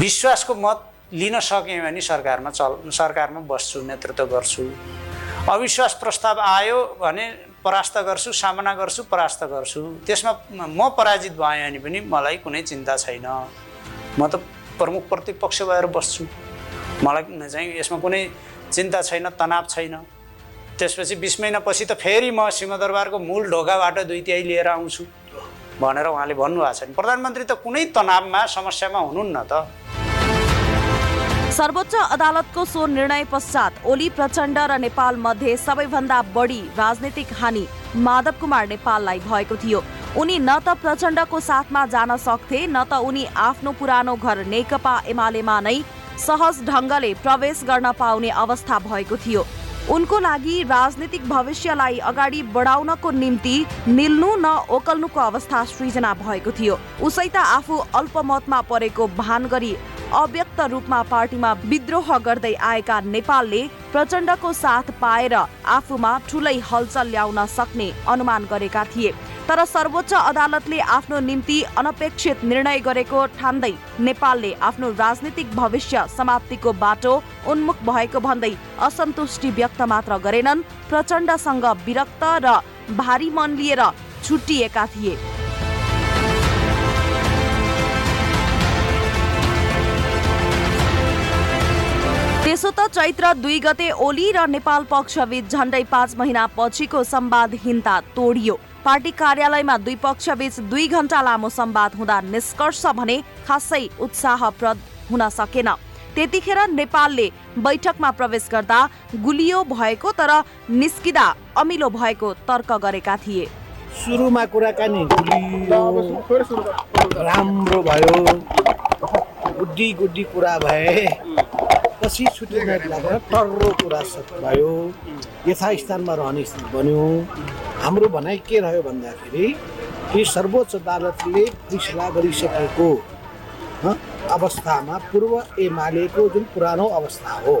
विश्वासको मत लिन सकेँ भने सरकारमा चल सरकारमा बस्छु नेतृत्व गर्छु। अविश्वास प्रस्ताव आयो भने परास्त गर्छु सामना गर्छु परास्त गर्छु। त्यसमा म पराजित भएँ भने पनि मलाई कुनै चिन्ता छैन। म त प्रमुख प्रतिपक्ष भएर बस्छु। मलाई चाहिँ यसमा कुनै चिन्ता छैन तनाव छैन। त्यसपछि बिस महिनापछि त फेरि म सिंहदरबारको मूल ढोकाबाट दुई तिहाई लिएर आउँछु भनेर उहाँले भन्नुभएको छ प्रधानमन्त्री त कुनै तनावमा समस्यामा हुनुहुन्न त। सर्वोच्च अदालतको सो निर्णय पश्चात ओली प्रचण्ड र नेपाल मध्ये सबैभन्दा बढी राजनीतिक हानि माधव कुमार नेपाललाई भएको थियो। उनी न त प्रचण्डको साथमा जान सक्थे न त उनी आफ्नो पुरानो घर नेकपा एमालेमा नै सहज ढङ्गले प्रवेश गर्न पाउने अवस्था भएको थियो। उनको लागि राजनीतिक भविष्यलाई अगाडि बढाउनको निम्ति निल्नु न ओकल्नुको अवस्था सृजना भएको थियो। उसै त आफू अल्पमतमा परेको भान गरी अव्यक्त रूपमा पार्टीमा विद्रोह गर्दै आएका नेपालले प्रचण्डको साथ पाएर आफूमा ठुलै हलचल ल्याउन सक्ने अनुमान गरेका थिए। तर सर्वोच्च अदालतले आफ्नो निम्ति अनपेक्षित निर्णय गरेको ठान्दै नेपालले आफ्नो राजनीतिक भविष्य समाप्तिको बाटो उन्मुख भएको भन्दै असन्तुष्टि व्यक्त मात्र गरेनन् प्रचण्डसँग विरक्त र भारी मन लिएर छुट्टिएका थिए। त्यसो त चैत्र दुई गते ओली र नेपाल पक्षबीच झण्डै पाँच महिना पछिको संवादहीनता तोडियो। पार्टी कार्यालयमा दुई पक्षबीच दुई घण्टा लामो संवाद हुँदा निष्कर्ष भने खासै उत्साहप्रद हुन सकेन। त्यतिखेर नेपालले बैठकमा प्रवेश गर्दा गुलियो भएको तर निस्किँदा अमिलो भएको तर्क गरेका थिए। सुरुमा कुराकानी। राम्रो भयो। गुड्डी गुड्डी कुरा भए पछि छुट्टी लागेर टर्रो कुरा भयो। यथास्थानमा रहने बन्यो। हाम्रो भनाइ के रह्यो भन्दाखेरि कि सर्वोच्च अदालतले फैसला गरिसकेको अवस्थामा पूर्व एमालेको जुन पुरानो अवस्था हो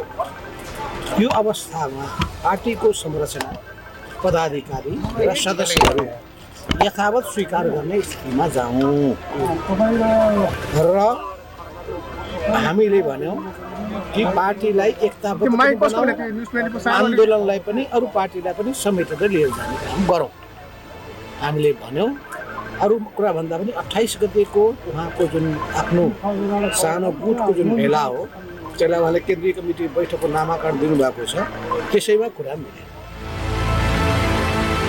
यो अवस्थामा पार्टीको संरचना पदाधिकारी र सदस्यहरू यथावत स्वीकार गर्ने स्थितिमा जाउँ। र हामीले भन्यौँ कि पार्टीलाई एकताबद्ध बनाउँ, आन्दोलनलाई पनि अरू पार्टीलाई पनि समेटेर लिएर जाने काम गरौँ। हामीले भन्यौँ अरू कुरा भन्दा पनि अठाइस गतेको उहाँको जुन आफ्नो सानो गुटको जुन भेला हो त्यसलाई उहाँले केन्द्रीय कमिटी बैठकको नामाकरण दिनुभएको छ त्यसैमा कुरा मिल्यो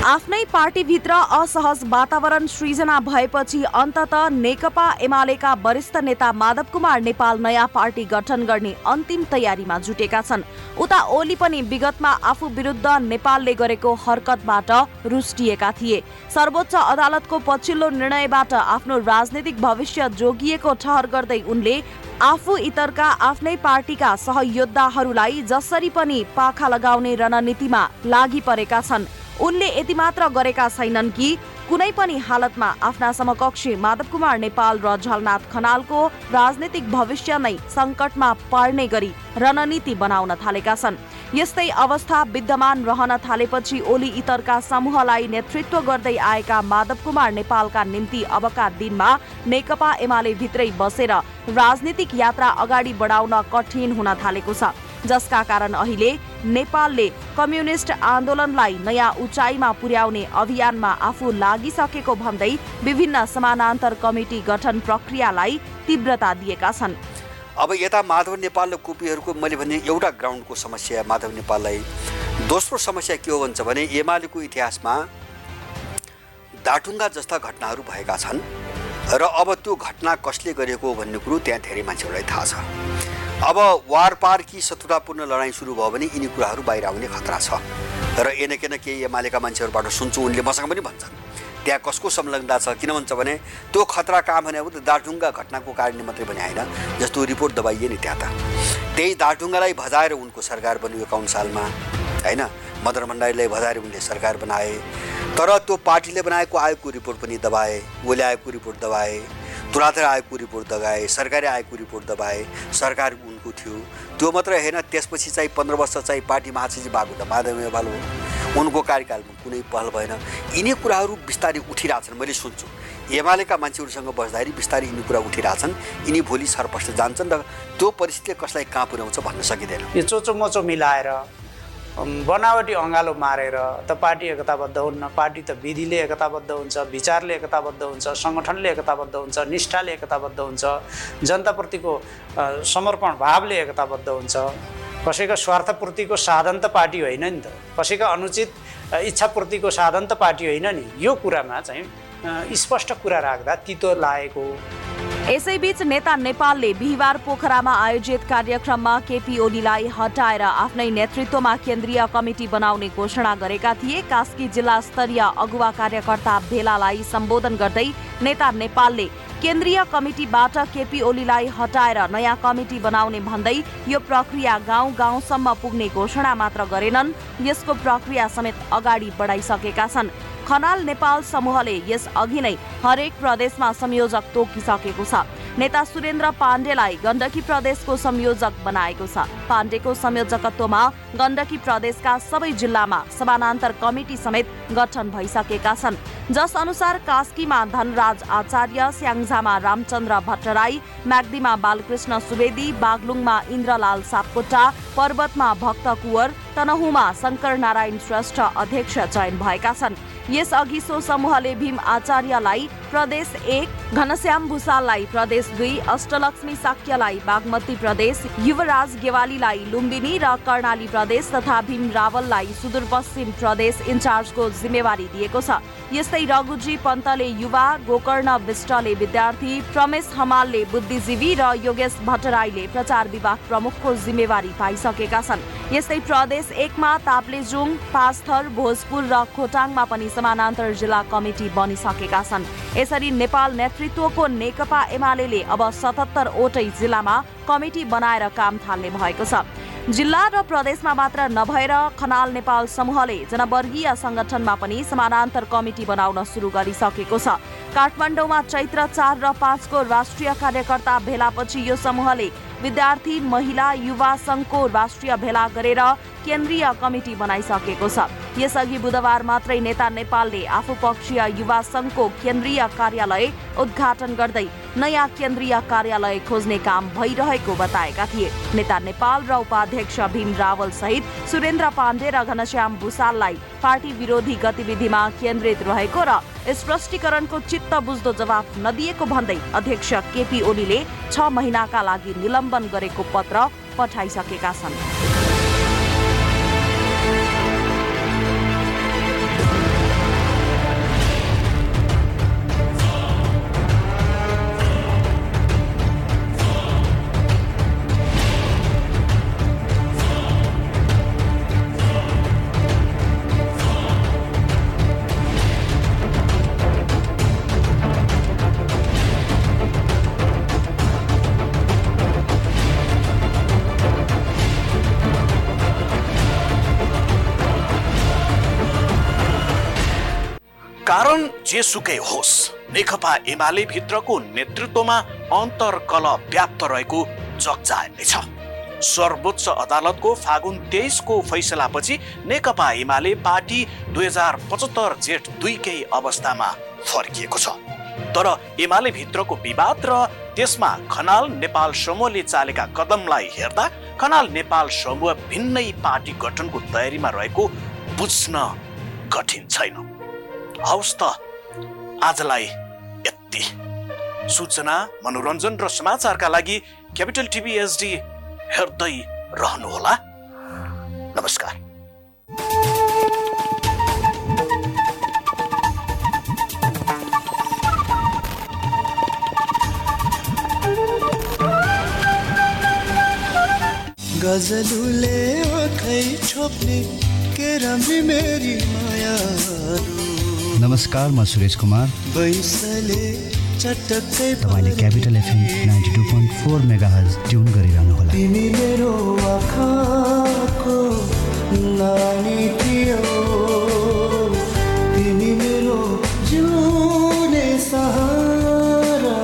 आफ्नै पार्टीभित्र असहज वातावरण सृजना भएपछि अन्तत नेकपा एमालेका वरिष्ठ नेता माधव कुमार नेपाल नयाँ पार्टी गठन गर्ने अन्तिम तयारीमा जुटेका छन्। उता ओली पनि विगतमा आफू विरुद्ध नेपालले गरेको हरकतबाट रुष्टिएका थिए। सर्वोच्च अदालतको पछिल्लो निर्णयबाट आफ्नो राजनीतिक भविष्य जोगिएको ठहर गर्दै उनले आफू इतरका आफ्नै पार्टीका सहयोद्धाहरूलाई जसरी पनि पाखा लगाउने रणनीतिमा लागि परेका छन्। उनले यति मात्र गरेका छैनन् कि कुनै पनि हालतमा आफ्ना समकक्षी माधव कुमार नेपाल र झलनाथ खनालको राजनीतिक भविष्य नै सङ्कटमा पार्ने गरी रणनीति बनाउन थालेका छन्। यस्तै अवस्था विद्यमान रहन थालेपछि ओली इतरका समूहलाई नेतृत्व गर्दै आएका माधव कुमार नेपालका निम्ति अबका दिनमा नेकपा एमाले भित्रै बसेर राजनीतिक यात्रा अगाडि बढाउन कठिन हुन थालेको छ। जसका कारण अहिले नेपालले कम्युनिस्ट आन्दोलनलाई नयाँ उचाइमा पुर्याउने अभियानमा आफू लागिसकेको भन्दै विभिन्न समानान्तर कमिटी गठन प्रक्रियालाई तीव्रता दिएका छन्। अब यता माधव नेपाल र कुपीहरूको मैले भने एउटा ग्राउन्डको समस्या माधव नेपाललाई। दोस्रो समस्या के हो भन्छ भने एमालेको इतिहासमा दाटुङ्गा जस्ता घटनाहरू भएका छन्। र अब त्यो घटना कसले गरेको भन्ने कुरो त्यहाँ धेरै मान्छेहरूलाई थाहा छ। अब वारपार कि शत्रुतापूर्ण लडाइँ सुरु भयो भने यिनी कुराहरू बाहिर आउने खतरा छ। र एनकेन केही एमालेका मान्छेहरूबाट सुन्छु उनले मसँग पनि भन्छन्। त्यहाँ कसको संलग्नता छ? किन भन्छ भने त्यो खतरा कहाँ भने त दार्जुङ्गा घटनाको कारणले मात्रै भने होइन जस्तो रिपोर्ट दबाइए नि त्यहाँ त। त्यही दार्जुङ्गालाई भजाएर उनको सरकार बन्यो एकाउन्न सालमा होइन? मदन भण्डारीलाई भजाएर उनले सरकार बनाए। तर त्यो पार्टीले बनाएको आयोगको रिपोर्ट पनि दबाए ओले आयोगको रिपोर्ट दबाए। धुराधर आयोगको रिपोर्ट दगाए सरकारी आयोगको रिपोर्ट दबाए सरकार उनको थियो। त्यो मात्रै होइन त्यसपछि चाहिँ पन्ध्र वर्ष चाहिँ पार्टी महासचिव भएको त माधव नेपाल हो। उनको कार्यकालमा कुनै पहल भएन। यिनी कुराहरू बिस्तारै उठिरहेछन् मैले सुन्छु। एमालेका मान्छेहरूसँग बस्दाखेरि बिस्तारै यिनी कुरा उठिरहेछन्। यिनी भोलि सरपष्ट जान्छन् र त्यो परिस्थितिले कसलाई कहाँ पुर्याउँछ भन्न सकिँदैन। यो चोचो मोचो मिलाएर बनावटी अँगालो मारेर त पार्टी एकताबद्ध हुन्न पार्टी त विधिले एकताबद्ध हुन्छ विचारले एकताबद्ध हुन्छ सङ्गठनले एकताबद्ध हुन्छ निष्ठाले एकताबद्ध हुन्छ जनताप्रतिको समर्पण भावले एकताबद्ध हुन्छ। कसैको स्वार्थपूर्तिको साधन त पार्टी होइन नि त। कसैको अनुचित इच्छापूर्तिको साधन त पार्टी होइन नि। यो कुरामा चाहिँ स्पष्ट कुरा राख्दा तितो लागेको। यसैबीच नेता नेपालले बिहिबार पोखरामा आयोजित कार्यक्रममा केपी ओलीलाई हटाएर आफ्नै नेतृत्वमा केन्द्रीय कमिटी बनाउने घोषणा गरेका थिए। कास्की जिल्ला स्तरीय अगुवा कार्यकर्ता भेलालाई सम्बोधन गर्दै नेता नेपालले केन्द्रीय कमिटीबाट केपी ओलीलाई हटाएर नयाँ कमिटी बनाउने भन्दै यो प्रक्रिया गाउँ गाउँसम्म पुग्ने घोषणा मात्र गरेनन्। यसको प्रक्रिया समेत अगाडि बढाइसकेका छन्। खनाल नेपाल समूहले यस अघि नै हरेक प्रदेशमा संयोजक तोकिसकेको छ। नेता सुरेन्द्र पाण्डेलाई गण्डकी प्रदेशको संयोजक बनाएको छ। पाण्डेको संयोजकत्वमा गण्डकी प्रदेशका सबै जिल्लामा समानान्तर कमिटी समेत गठन भइसकेका छन्। जस अनुसार कास्कीमा धनराज आचार्य स्याङ्जामा रामचन्द्र भट्टराई म्याग्दीमा बालकृष्ण सुवेदी बागलुङमा इन्द्रलाल सापकोटा पर्वतमा भक्त कुवर तनहुमा शङ्कर नारायण श्रेष्ठ अध्यक्ष चयन भएका छन्। यसअघि सो समूहले भीम आचार्यलाई प्रदेश एक घनश्याम भूषाललाई प्रदेश दुई अष्टलक्ष्मी साक्यलाई बागमती प्रदेश युवराज गेवालीलाई लुम्बिनी र कर्णाली प्रदेश तथा भीम रावललाई सुदूरपश्चिम प्रदेश इन्चार्जको जिम्मेवारी दिएको छ। यस्तै रघुजी पन्तले युवा गोकर्ण विष्टले विद्यार्थी प्रमेश हमालले बुद्धिजीवी र योगेश भट्टराईले प्रचार विभाग प्रमुखको जिम्मेवारी पाइसकेका छन्। यस्तै प्रदेश एकमा ताप्लेजुङ पास्थर भोजपुर र खोटाङमा पनि समानान्तर जिल्ला कमिटी बनिसकेका छन्। यसरी नेपाल नेतृत्वको नेकपा एमाले अब सतहत्तरवटै जिल्लामा कमिटी बनाएर काम थाल्ने भएको छ। जिल्ला र प्रदेशमा मात्र नभएर खनाल नेपाल समूहले जनवर्गीय संगठनमा पनि समानान्तर कमिटी बनाउन सुरु गरिसकेको छ। काठमाडौँमा चैत्र चार र पाँचको राष्ट्रिय कार्यकर्ता भेलापछि यो समूहले विद्यार्थी महिला युवा सङ्घको राष्ट्रिय भेला गरेर केन्द्रीय कमिटी बनाइसकेको छ। यसअघि बुधबार मात्रै नेता नेपालले आफू पक्षीय युवा सङ्घको केन्द्रीय कार्यालय उद्घाटन गर्दै नयाँ केन्द्रीय कार्यालय खोज्ने काम भइरहेको बताएका थिए। नेता नेपाल र उपाध्यक्ष भीम रावल सहित सुरेन्द्र पाण्डे र घनश्याम भूषाललाई पार्टी विरोधी गतिविधिमा केन्द्रित रहेको र स्पष्टीकरणको चित्त बुझ्दो जवाफ नदिएको भन्दै अध्यक्ष केपी ओलीले छ महिनाका लागि निलम्बन गरेको पत्र पठाइसकेका छन्। जेसुकै होस् नेकपा एमाले भित्रको नेतृत्वमा अन्तर्कल व्याप्त रहेको जगजाहेर नै छ। सर्वोच्च अदालतको फागुन तेइसको फैसलापछि नेकपा एमाले पार्टी दुई हजार पचहत्तर जेठ दुईकै अवस्थामा फर्किएको छ। तर एमाले भित्रको विवाद र त्यसमा खनाल नेपाल समूहले चालेका कदमलाई हेर्दा खनाल नेपाल समूह भिन्नै पार्टी गठनको तयारीमा रहेको बुझ्न कठिन छैन। हवस् त आजलाई यति। सूचना मनोरञ्जन र समाचारका लागि क्यापिटल टिभी एचडी हेर्दै रहनुहोला। नमस्कार। गजलुले आँखै छोप्ने के राम्री मेरी माया नमस्कार म सुरेश कुमार। तपाईँले Capital FM ninety two point four megahertz tune गरिरहनुहोला। तिमी मेरो सहारा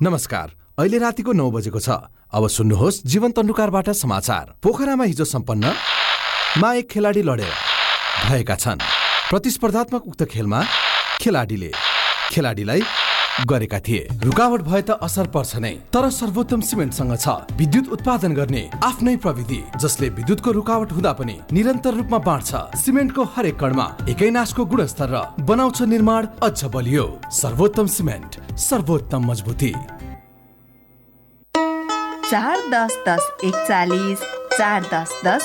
नमस्कार अहिले रातिको नौ बजेको छ। अब सुन्नुहोस् जीवन तन्डुकारबाट समाचार। पोखरामा हिजो सम्पन्न मा एक खेलाडी लडेर भएका छन्। प्रतिस्पर्धात्मक उक्त खेलमा खेलाडीले खेलाडीलाई गरेका थिए। रुकावट भए त असर पर्छ नै तर सर्वोत्तम सिमेन्टसँग छ। विद्युत उत्पादन गर्ने आफ्नै प्रविधि जसले विद्युतको रुकावट हुँदा पनि निरन्तर रूपमा बाँड्छ। सिमेन्टको हरेक कणमा एकै नासको गुणस्तर र बनाउँछ निर्माण अझ बलियो। सर्वोत्तम सिमेन्ट सर्वोत्तम मजबुती। चार दस दस एकचालिस चार दस दस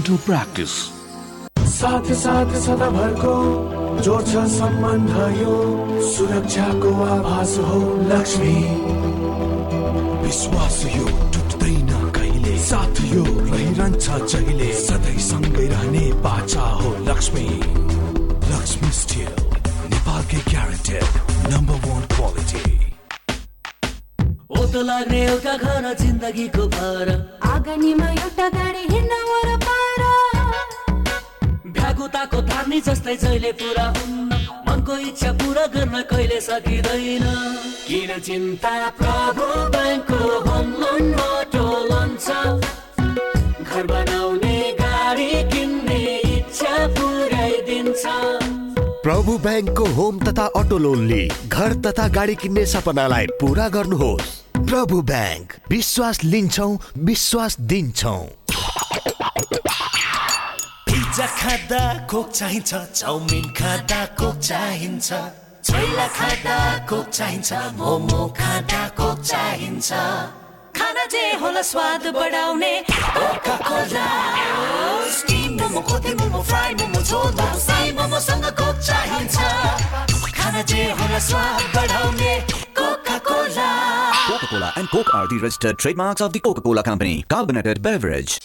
dental practice साथ साथ सदाभरको जोड्छ सम्बन्ध यो सुरक्षाको आभास हो लक्ष्मी। विश्वास यो टुट्दैन कहिले? साथ यो रहिरहन्छ जहिले? सधैँ सँगै रहने बाचा हो लक्ष्मी। लक्ष्मी स्टिल नेपालकै ग्यारेन्टेड नम्बर वान क्वालिटी ओतो लाग्ने एउटा घर जिन्दगीको भर। आँगनीमा एउटा गाडी हिँड्न भ्यागुताको धार्नी जस्तै जहिले पुरा हुन्न मनको इच्छा पुरा गर्न कहिले सकिँदैन। किन चिन्ता प्रभु ब्याङ्कको होम लोन मोटो लोन छ घर बनाउने गाडी किन्ने इच्छा पुऱ्याइदिन्छ। प्रभु ब्याङ्कको होम तथा अटो लोनले घर तथा गाडी किन्ने सपनालाई पुरा गर्नुहोस्। प्रभु ब्याङ्क विश्वास लिन्छौँ विश्वास दिन्छौँ। पिज्जा खाँदा कोक चाहिन्छ चाउमिन खाँदा कोक चाहिन्छ छैला खाँदा कोक चाहिन्छ मोमो खाँदा कोक चाहिन्छ खाना जे होला स्वाद बढाउने। Coca-Cola and Coke are the registered trademarks of the Coca-Cola Company. Carbonated beverage.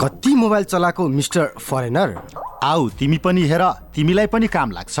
कति मोबाइल चलाएको मिस्टर फरेनर? आऊ तिमी पनि हेर तिमीलाई पनि काम लाग्छ।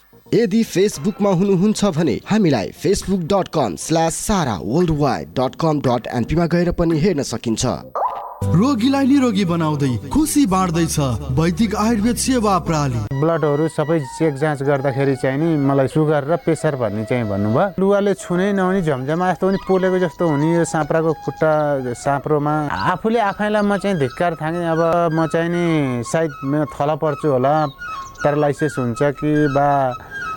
यदि फेसबुकमा हुनुहुन्छ भने हामीलाई Facebook dot com slash Sara world wide dot com dot एनपीमा गएर पनि हेर्न सकिन्छ। रोगीलाई निरोगी बनाउँदै खुसी बाँड्दैछ वैदिक आयुर्वेद सेवा प्रणाली ब्लडहरू सबै चेक जाँच गर्दाखेरि चाहिँ नि मलाई सुगर र प्रेसर भन्ने चाहिँ भन्नुभयो। लुगाले छुनै नहुने झमझमा जस्तो पनि पोलेको जस्तो हुने यो साँप्राको खुट्टा साँप्रोमा। आफूले आफैलाई म चाहिँ धिक्कार थाँगेँ अब म चाहिँ नि सायद मेरो थला पर्छु होला। प्यारालाइसिस हुन्छ कि बा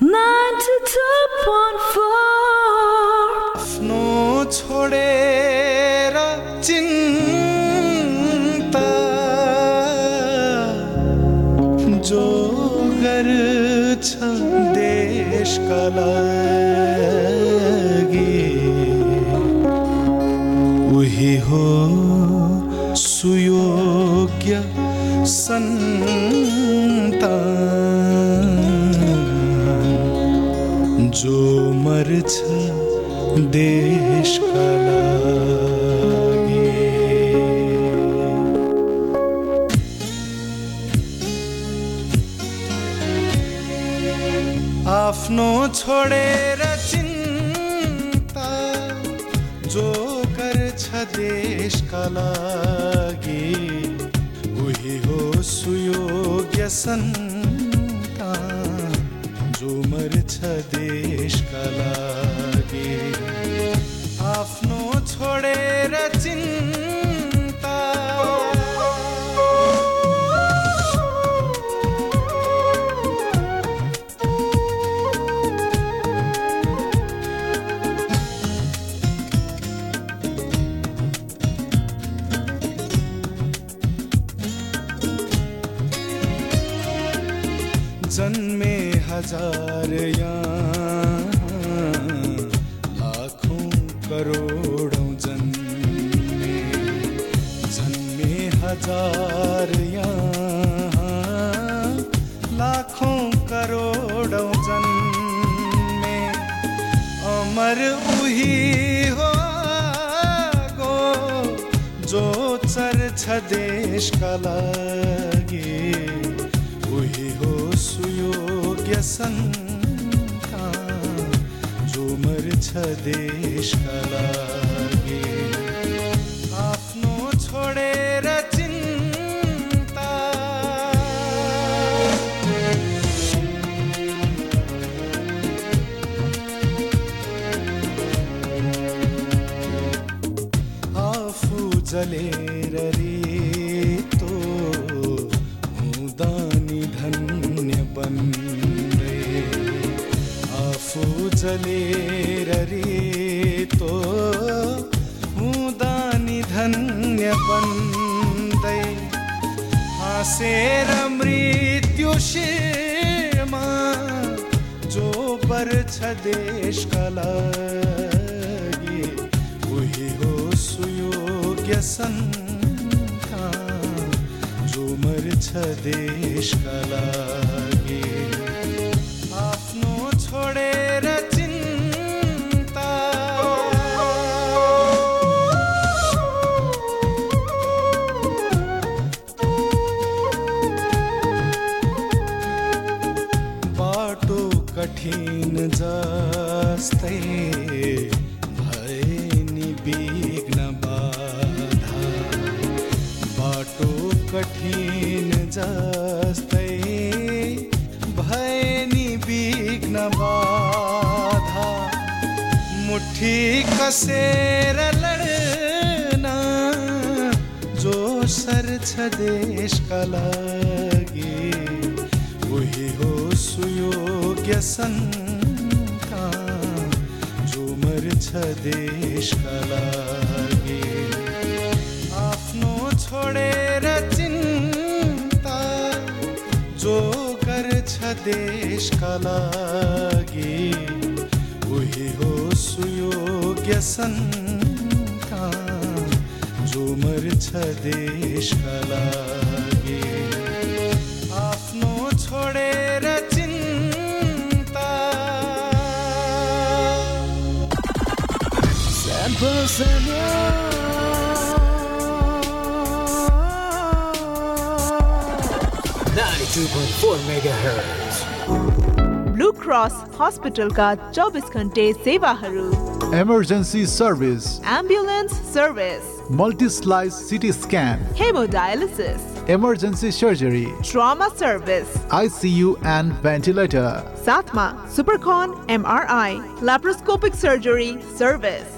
Capital FM 92.4 आफ्नो छोडेर चिन्ता जो गर्छ देशका लागि उही हो सुयोग्य सन्तान। जो मर्छ देशका आफ्नो छोडेर चिन्ता जो गर्छ देशका लागि उही हो सुयोग्य सन्तान जो मर्छ देशका लागि। आफ्नो छोडेर चिन्ता हज़ार लाखौं करोडौं जन्मे जन्मे लाखौं करोडौं जन्मे, अमर उही हो जो चर्छ देशका लागि सन्तान जो मर्छ देशका आफू जलेर रितो हुँदा निधन्य बन्दै हाँसेर मृत्यु शिरमा जो पर्छ देशका लागि उही हो सुयोग्य सन्तान जो मर्छ देशका लागि मुठी कसेर लड्न जो सर्छ देशका लागि उही हो सुयोग्य सन्तान जो मर्छ देशका लागि। आफ्नो छोडेर चिन्ता जो गर्छ देशका लागि। सुयोग्य सन्तान जो मर्छ देशका लागि। आफ्नो छोडेर चिन्ता Ninety-two point four megahertz. Blue Cross cross हस्पिटलका चौबिस घन्टे सेवाहरू Emergency service. Ambulance service. Multi-slice CT scan. Hemodialysis. Emergency surgery. Trauma service. ICU and ventilator. Satma, Supercon, MRI, laparoscopic surgery service.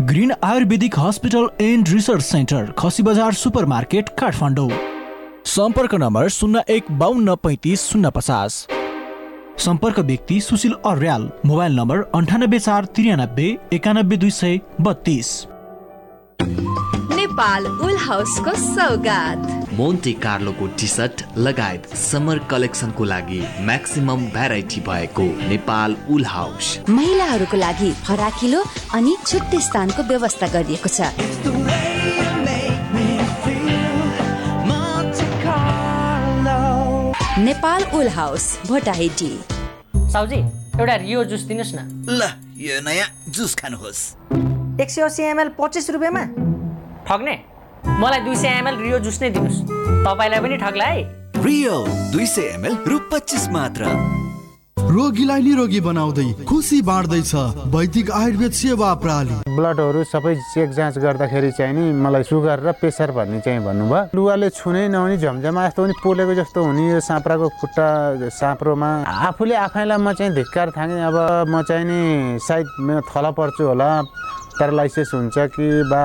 Green Ayurvedic hospital and research centre Khasi Bazar super market Kathmandu. सम्पर्क number शून्य एक बाहन्न पैँतिस शून्य पचास। सम्पर्क व्यक्ति Sushil Aryal mobile number अन्ठानब्बे चार त्रियानब्बे एकानब्बे दुई सय बत्तिस। नेपाल उल हाउसको सौगात। मोन्टे कार्लोको टी सर्ट लगायत समर कलेक्सनको लागि म्याक्सिमम भेराइटी भएको नेपाल उल हाउस महिलाहरूको लागि फराकिलो अनि छुट्टै स्थानको व्यवस्था गरिएको छ। नेपाल उल हाउस भोटाहिटी साउजी एउटा रियो जुस दिनुहोस् न। ल यो नयाँ जुस खानुहोस्। एक सय अस्सी एमएल पच्चिस रुपियाँमा। ठग्ने? मलाई दुई सय एमएल रियो जुस नै दिनुहोस्। तपाईँलाई पनि ठग्ला है रियल दुई सय एमएल रु पच्चिस मात्र। रोगीलाई निरोगी बनाउँदै खुसी बाँड्दैछ वैदिक आयुर्वेद सेवा प्रणाली। ब्लडहरू सबै चेक जाँच गर्दाखेरि चाहिँ नि मलाई सुगर र प्रेसर भन्ने चाहिँ भन्नुभयो। लुगाले छुनै नहुने झमझमा यस्तो पनि पोलेको जस्तो हुने यो साँप्राको खुट्टा साँप्रोमा। आफूले आफैलाई म चाहिँ धिक्कार थाँगेँ अब म चाहिँ नि सायद मेरो थला पर्छु होला। प्यारालाइसिस हुन्छ कि बा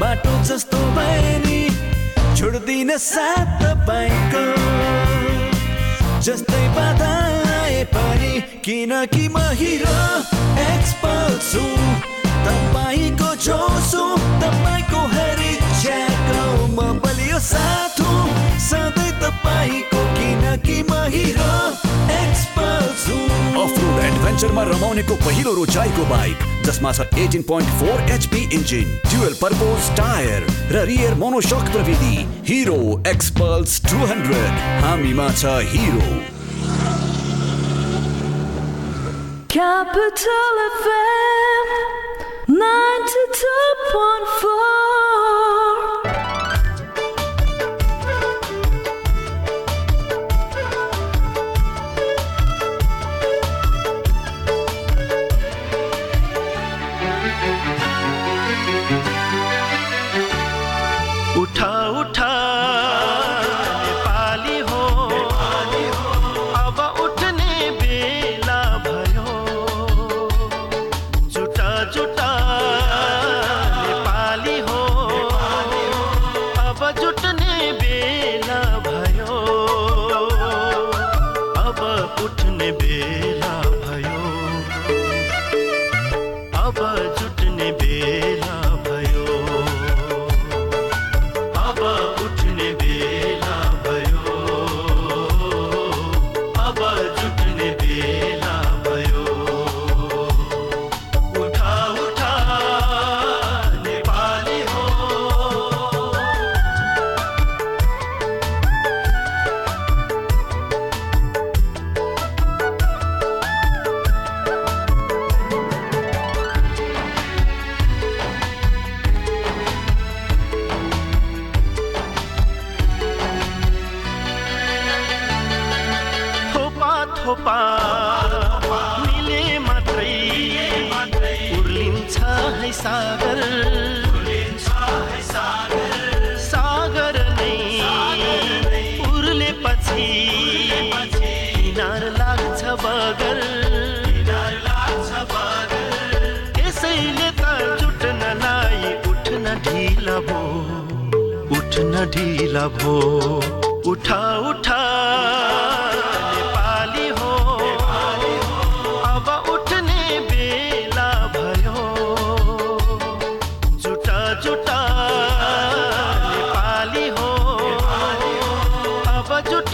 बाटो जस्तो भए नि छोड्दिन साथ तपाईँको। जस्तै बाधा आए पनि किनकि म हिरो एक्सपर्ट छु। तपाईँको जो छु तपाईँको हरेक ज्याको म बलियो साथ। हुँ सधैँ तपाईँको किनकि म हिरो एक्सपर्ट छु अफ रोड एडभेन्चरमा रमाउनेको पहिलो रोचाइको बाइक जसमा छ eighteen point four HP engine dual purpose tyre र रियर मोनोसक प्रविधि हिरो एक्सपल्स टु हन्ड्रेड हामीमा छ हिरो Capital FM 92.4 to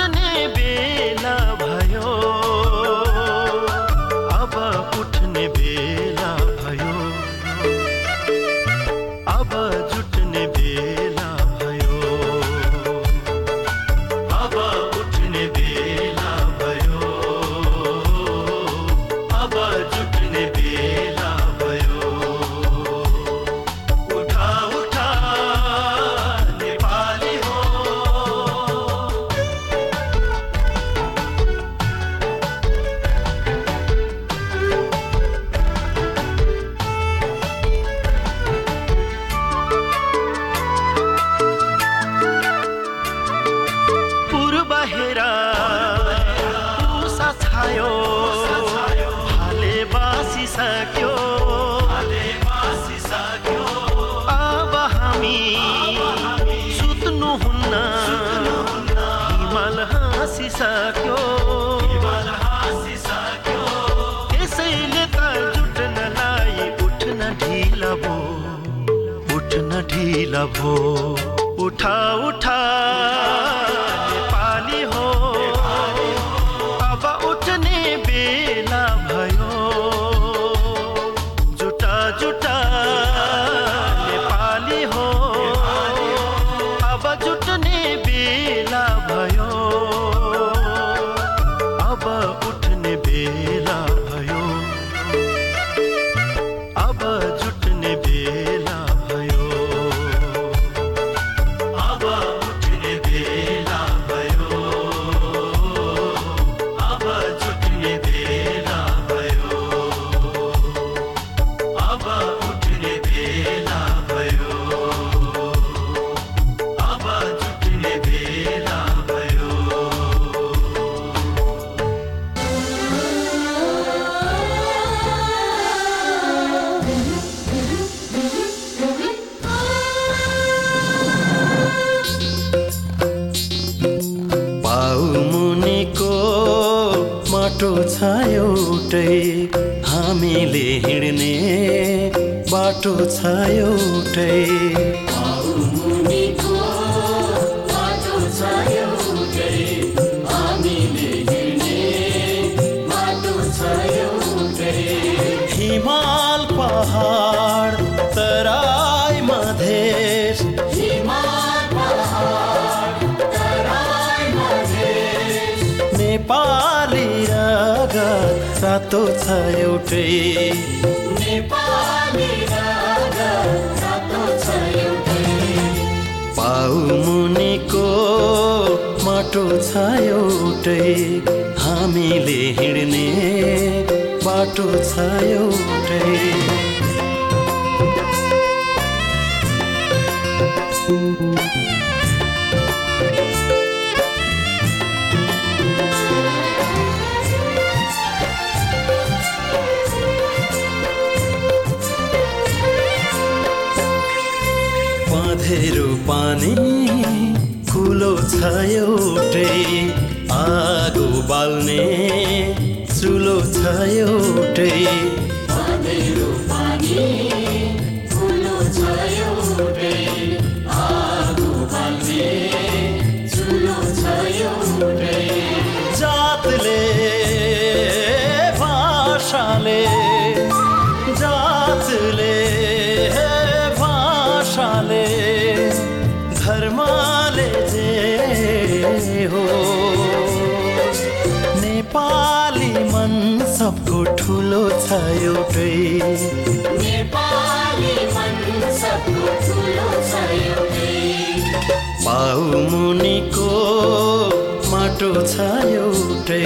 छ एउटै हामीले हिँड्ने बाटो छ एउटै। छ एउटै आगो बाल्ने चुलो छ एउटै ठुलो छ एउटै। मुनिको माटो छ एउटै।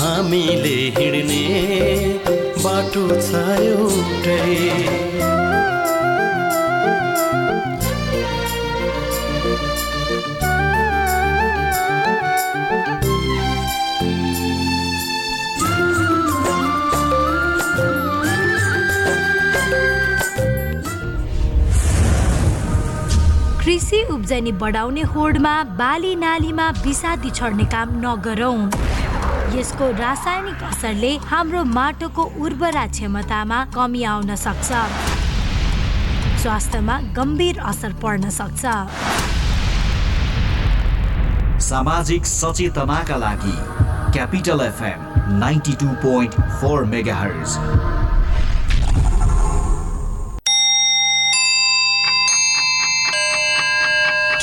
हामीले हिँड्ने बाटो छ एउटै। उब्जनी बढाउने होडमा बाली नालीमा विषादी छर्ने काम नगरौँ। यसको रासायनिक असरले हाम्रो माटोको उर्वरा क्षमतामा कमी आउन सक्छ। स्वास्थ्यमा गम्भीर असर पर्न सक्छ। सामाजिक सचेतनाका लागि Capital FM ninety two point four mega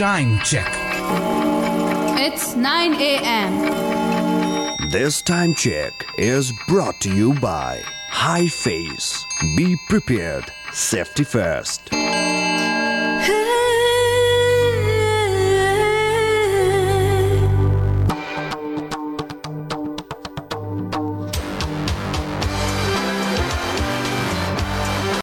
Time check. It's 9 a.m. This time check is brought to you by High Face. Be prepared. Safety first.